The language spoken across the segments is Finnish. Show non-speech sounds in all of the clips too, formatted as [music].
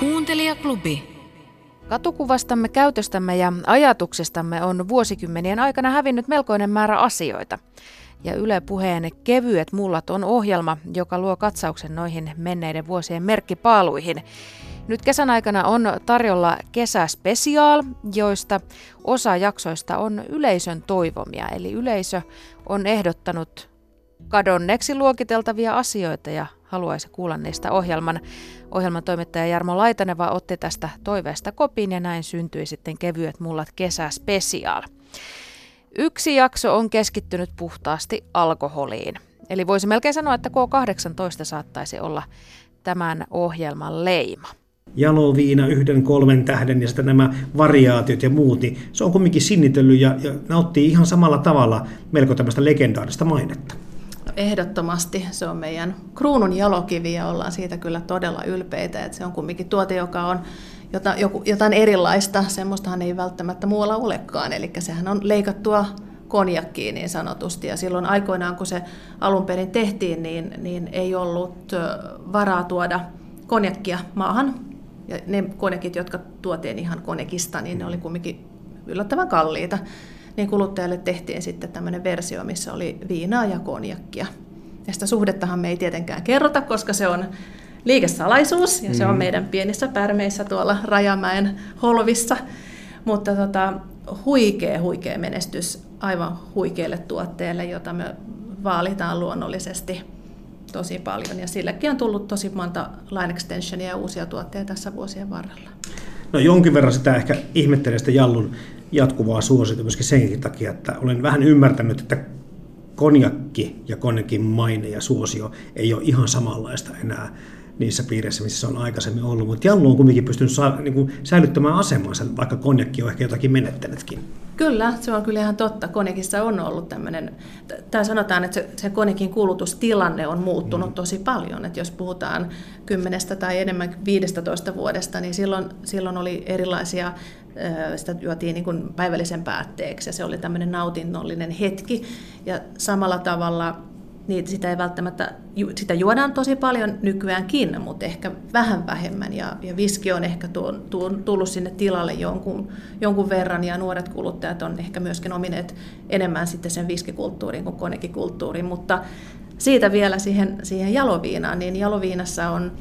Kuuntelijaklubi. Katukuvastamme, käytöstämme ja ajatuksistamme on vuosikymmenien aikana hävinnyt melkoinen määrä asioita. Ja Yle Puheen Kevyet mullat on ohjelma, joka luo katsauksen noihin menneiden vuosien merkkipaaluihin. Nyt kesän aikana on tarjolla kesäspesiaal, joista osa jaksoista on yleisön toivomia. Eli yleisö on ehdottanut kadonneeksi luokiteltavia asioita ja haluaisi kuulla niistä ohjelman. Ohjelman toimittaja Jarmo Laitaneva otti tästä toiveesta kopin ja näin syntyi sitten Kevyet mullat kesäspesiaal. Yksi jakso on keskittynyt puhtaasti alkoholiin. Eli voisi melkein sanoa, että K18 saattaisi olla tämän ohjelman leima jaloviina, yhden kolmen tähden ja sitten nämä variaatiot ja muut, niin se on kumminkin sinnitellyt ja, ja nauttii ihan samalla tavalla melko tämmöistä legendaarista mainetta. Ehdottomasti se on meidän kruunun jalokivi ja ollaan siitä kyllä todella ylpeitä, että se on kumminkin tuote, joka on jotain erilaista, semmoistahan ei välttämättä muualla olekaan, eli sehän on leikattua konjakkiin niin sanotusti. Ja silloin aikoinaan, kun se alun perin tehtiin, niin, niin ei ollut varaa tuoda konjakkia maahan, ja ne konekit, jotka tuotiin ihan konekista, niin ne oli kumminkin yllättävän kalliita. Niin kuluttajalle tehtiin sitten tämmöinen versio, missä oli viinaa ja konjakkia. Ja sitä suhdettahan me ei tietenkään kerrota, koska se on liikesalaisuus ja se on mm. meidän pienissä pärmeissä tuolla Rajamäen holvissa. Mutta tota, huikea, huikea menestys aivan huikealle tuotteelle, jota me vaalitaan luonnollisesti tosi paljon ja silläkin on tullut tosi monta line extensionia ja uusia tuotteita tässä vuosien varrella. No jonkin verran sitä ehkä ihmettelen sitä Jallun jatkuvaa suosiota myöskin senkin takia, että olen vähän ymmärtänyt, että konjakki ja konjakin maine ja suosio ei ole ihan samanlaista enää niissä piireissä, missä se on aikaisemmin ollut. Mutta Jallu on kuitenkin pystynyt saa, niin kuin, säilyttämään asemansa, vaikka konjakki on ehkä jotakin menettänytkin. Kyllä, se on kyllä ihan totta. Konekissa on ollut tämmöinen, tai sanotaan, että se, se konekin kulutustilanne on muuttunut mm. tosi paljon. Että jos puhutaan kymmenestä tai enemmän 15 vuodesta, niin silloin, silloin oli erilaisia, sitä juotiin niin kuin päivällisen päätteeksi ja se oli tämmöinen nautinnollinen hetki. Ja samalla tavalla niin sitä ei välttämättä, sitä juodaan tosi paljon nykyäänkin, mutta ehkä vähän vähemmän. Ja, ja viski on ehkä tuon, tuon, tullut sinne tilalle jonkun, jonkun verran, ja nuoret kuluttajat on ehkä myöskin omineet enemmän sitten sen viskikulttuuriin kuin konekikulttuuriin. Mutta siitä vielä siihen, siihen jaloviinaan, niin jaloviinassa on,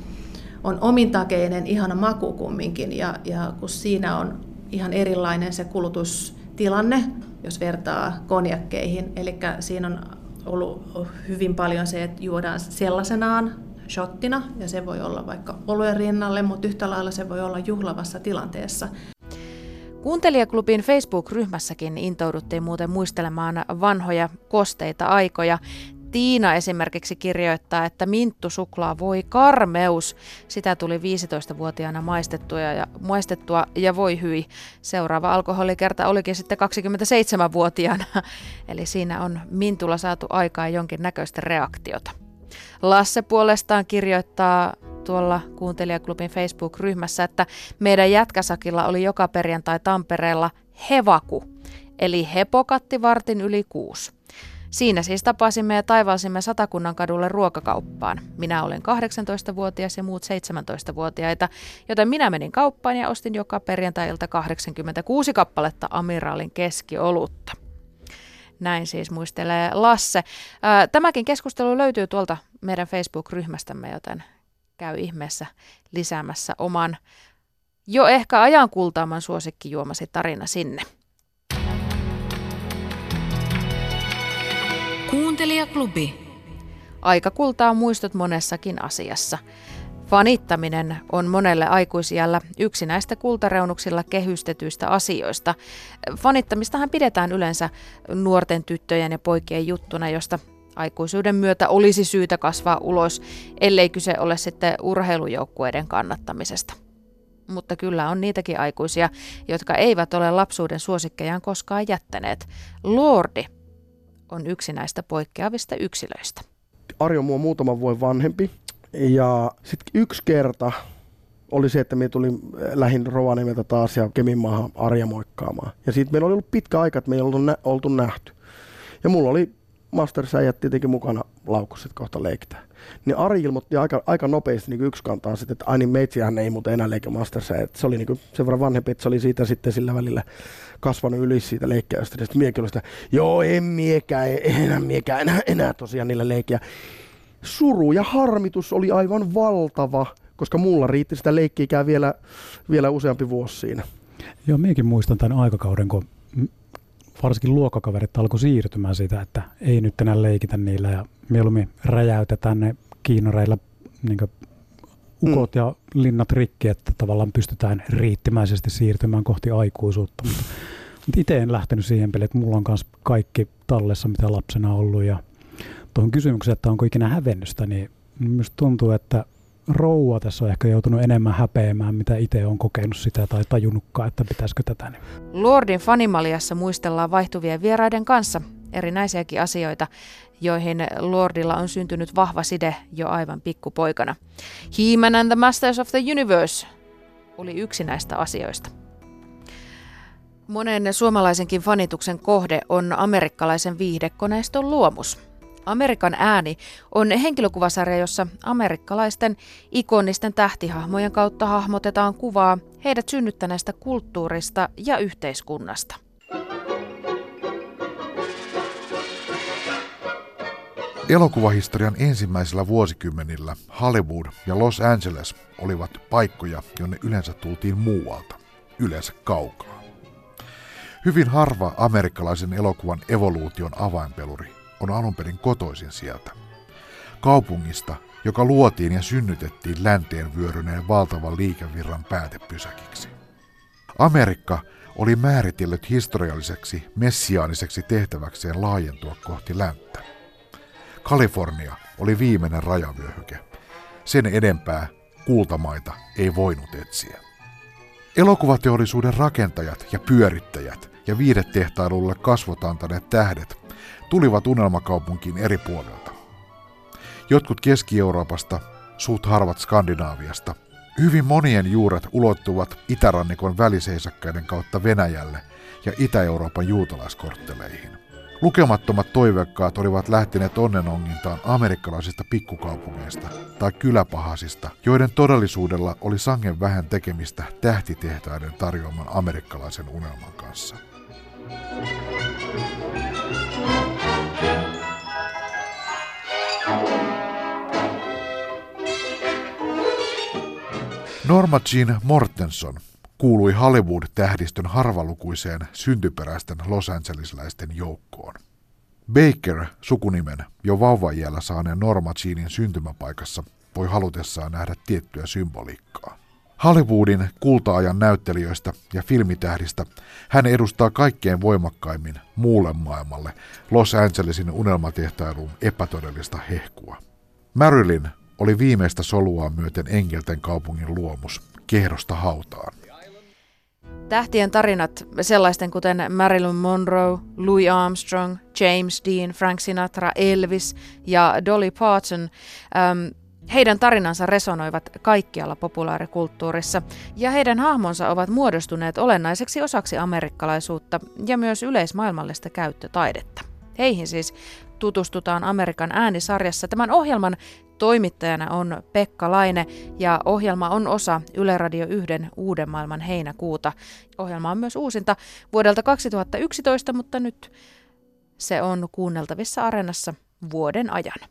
on omintakeinen ihana maku kumminkin, ja, ja kun siinä on ihan erilainen se kulutustilanne, jos vertaa konjakkeihin, eli siinä on ollut hyvin paljon se, että juodaan sellaisenaan shottina, ja se voi olla vaikka oluen rinnalle, mutta yhtä lailla se voi olla juhlavassa tilanteessa. Kuuntelijaklubin Facebook-ryhmässäkin intouduttiin muuten muistelemaan vanhoja kosteita aikoja. Tiina esimerkiksi kirjoittaa, että minttusuklaa voi karmeus. Sitä tuli 15-vuotiaana maistettua ja, maistettua ja voi hyi. Seuraava alkoholikerta olikin sitten 27-vuotiaana. [laughs] Eli siinä on mintulla saatu aikaa jonkin näköistä reaktiota. Lasse puolestaan kirjoittaa tuolla kuuntelijaklubin Facebook-ryhmässä, että meidän jätkäsakilla oli joka perjantai Tampereella hevaku, eli hepokatti vartin yli kuusi. Siinä siis tapasimme ja taivalsimme Satakunnan kadulle ruokakauppaan. Minä olen 18-vuotias ja muut 17-vuotiaita, joten minä menin kauppaan ja ostin joka perjantai-ilta 86 kappaletta Amiraalin keskiolutta. Näin siis muistelee Lasse. Tämäkin keskustelu löytyy tuolta meidän Facebook-ryhmästämme, joten käy ihmeessä lisäämässä oman jo ehkä ajan kultaaman suosikkijuomasi tarina sinne. Kuuntelijaklubi. Aika kultaa muistot monessakin asiassa. Fanittaminen on monelle aikuisijällä yksi näistä kultareunuksilla kehystetyistä asioista. Fanittamistahan pidetään yleensä nuorten tyttöjen ja poikien juttuna, josta aikuisuuden myötä olisi syytä kasvaa ulos, ellei kyse ole sitten urheilujoukkueiden kannattamisesta. Mutta kyllä on niitäkin aikuisia, jotka eivät ole lapsuuden suosikkejaan koskaan jättäneet. Lordi on yksi näistä poikkeavista yksilöistä. Arjo mua muutaman vuoden vanhempi ja sitten yksi kerta oli se, että me tulin äh, lähin Rovaniemeltä taas ja Keminmaahan Arja moikkaamaan. Ja sitten meillä oli ollut pitkä aika, että me ei oltu, nä- oltu nähty. Ja mulla oli Masters-äijät tietenkin mukana laukussa, kohta leikitään. Niin Ari ilmoitti aika, aika nopeasti niin yksi kantaa sitten, että ai niin meitsihän ei muuten enää leikki Masters. Se oli niin sen verran vanhempi, että se oli siitä sitten sillä välillä kasvanut yli siitä leikkiästä. Sitten miekin oli sitä, joo en miekään, enää miekään, enää, enää tosiaan niillä leikkiä. Suru ja harmitus oli aivan valtava, koska mulla riitti sitä leikkiikää vielä, vielä useampi vuosi siinä. Joo, minäkin muistan tämän aikakauden, kun varsinkin luokkakaverit alkoi siirtymään siitä, että ei nyt enää leikitä niillä ja mieluummin räjäytetään ne kiinoreilla niin ukot mm. ja linnat rikki, että tavallaan pystytään riittimäisesti siirtymään kohti aikuisuutta. Mutta, mutta itse en lähtenyt siihen peliin, että mulla on myös kaikki tallessa, mitä lapsena on ollut. Ja tuohon kysymykseen, että onko ikinä hävennystä, niin minusta tuntuu, että rouva tässä on ehkä joutunut enemmän häpeämään, mitä itse on kokenut sitä tai tajunnutkaan, että pitäisikö tätä. Niin. Lordin Fanimaliassa muistellaan vaihtuvien vieraiden kanssa erinäisiäkin asioita, joihin Lordilla on syntynyt vahva side jo aivan pikkupoikana. He-Man and the Masters of the Universe oli yksi näistä asioista. Monen suomalaisenkin fanituksen kohde on amerikkalaisen viihdekoneiston luomus – Amerikan ääni on henkilökuvasarja, jossa amerikkalaisten ikonisten tähtihahmojen kautta hahmotetaan kuvaa heidät synnyttäneestä kulttuurista ja yhteiskunnasta. Elokuvahistorian ensimmäisellä vuosikymmenillä Hollywood ja Los Angeles olivat paikkoja, jonne yleensä tultiin muualta, yleensä kaukaa. Hyvin harva amerikkalaisen elokuvan evoluution avainpeluri on alun perin kotoisin sieltä. Kaupungista, joka luotiin ja synnytettiin länteen vyöryneen valtavan liikevirran päätepysäkiksi. Amerikka oli määritellyt historialliseksi messiaaniseksi tehtäväkseen laajentua kohti länttä. Kalifornia oli viimeinen rajavyöhyke. Sen edempää kultamaita ei voinut etsiä. Elokuvateollisuuden rakentajat ja pyörittäjät ja viidetehtailulle kasvot antaneet tähdet tulivat unelmakaupunkiin eri puolilta. Jotkut Keski-Euroopasta, suut harvat Skandinaaviasta. Hyvin monien juuret ulottuvat itärannikon väliseisakkaiden kautta Venäjälle ja Itä-Euroopan juutalaiskortteleihin. Lukemattomat toiveikkaat olivat lähteneet onnenongintaan amerikkalaisista pikkukaupungeista tai kyläpahasista, joiden todellisuudella oli sangen vähän tekemistä tähtitehtaiden tarjoaman amerikkalaisen unelman kanssa. Norma Jean Mortenson kuului Hollywood-tähdistön harvalukuiseen syntyperäisten Los Angelesläisten joukkoon. Baker, sukunimen jo vauvajällä saaneen Norma Jeanin syntymäpaikassa, voi halutessaan nähdä tiettyä symboliikkaa. Hollywoodin kulta-ajan näyttelijöistä ja filmitähdistä hän edustaa kaikkein voimakkaimmin muulle maailmalle Los Angelesin unelmatehtailun epätodellista hehkua. Marilyn oli viimeistä soluaan myöten Engelten kaupungin luomus, kehdosta hautaan. Tähtien tarinat, sellaisten kuten Marilyn Monroe, Louis Armstrong, James Dean, Frank Sinatra, Elvis ja Dolly Parton, ähm, heidän tarinansa resonoivat kaikkialla populaarikulttuurissa, ja heidän hahmonsa ovat muodostuneet olennaiseksi osaksi amerikkalaisuutta ja myös yleismaailmallista käyttötaidetta. Heihin siis tutustutaan Amerikan äänisarjassa. Tämän ohjelman toimittajana on Pekka Laine ja ohjelma on osa Yle Radio 1 Uuden maailman heinäkuuta. Ohjelma on myös uusinta vuodelta 2011, mutta nyt se on kuunneltavissa Areenassa vuoden ajan.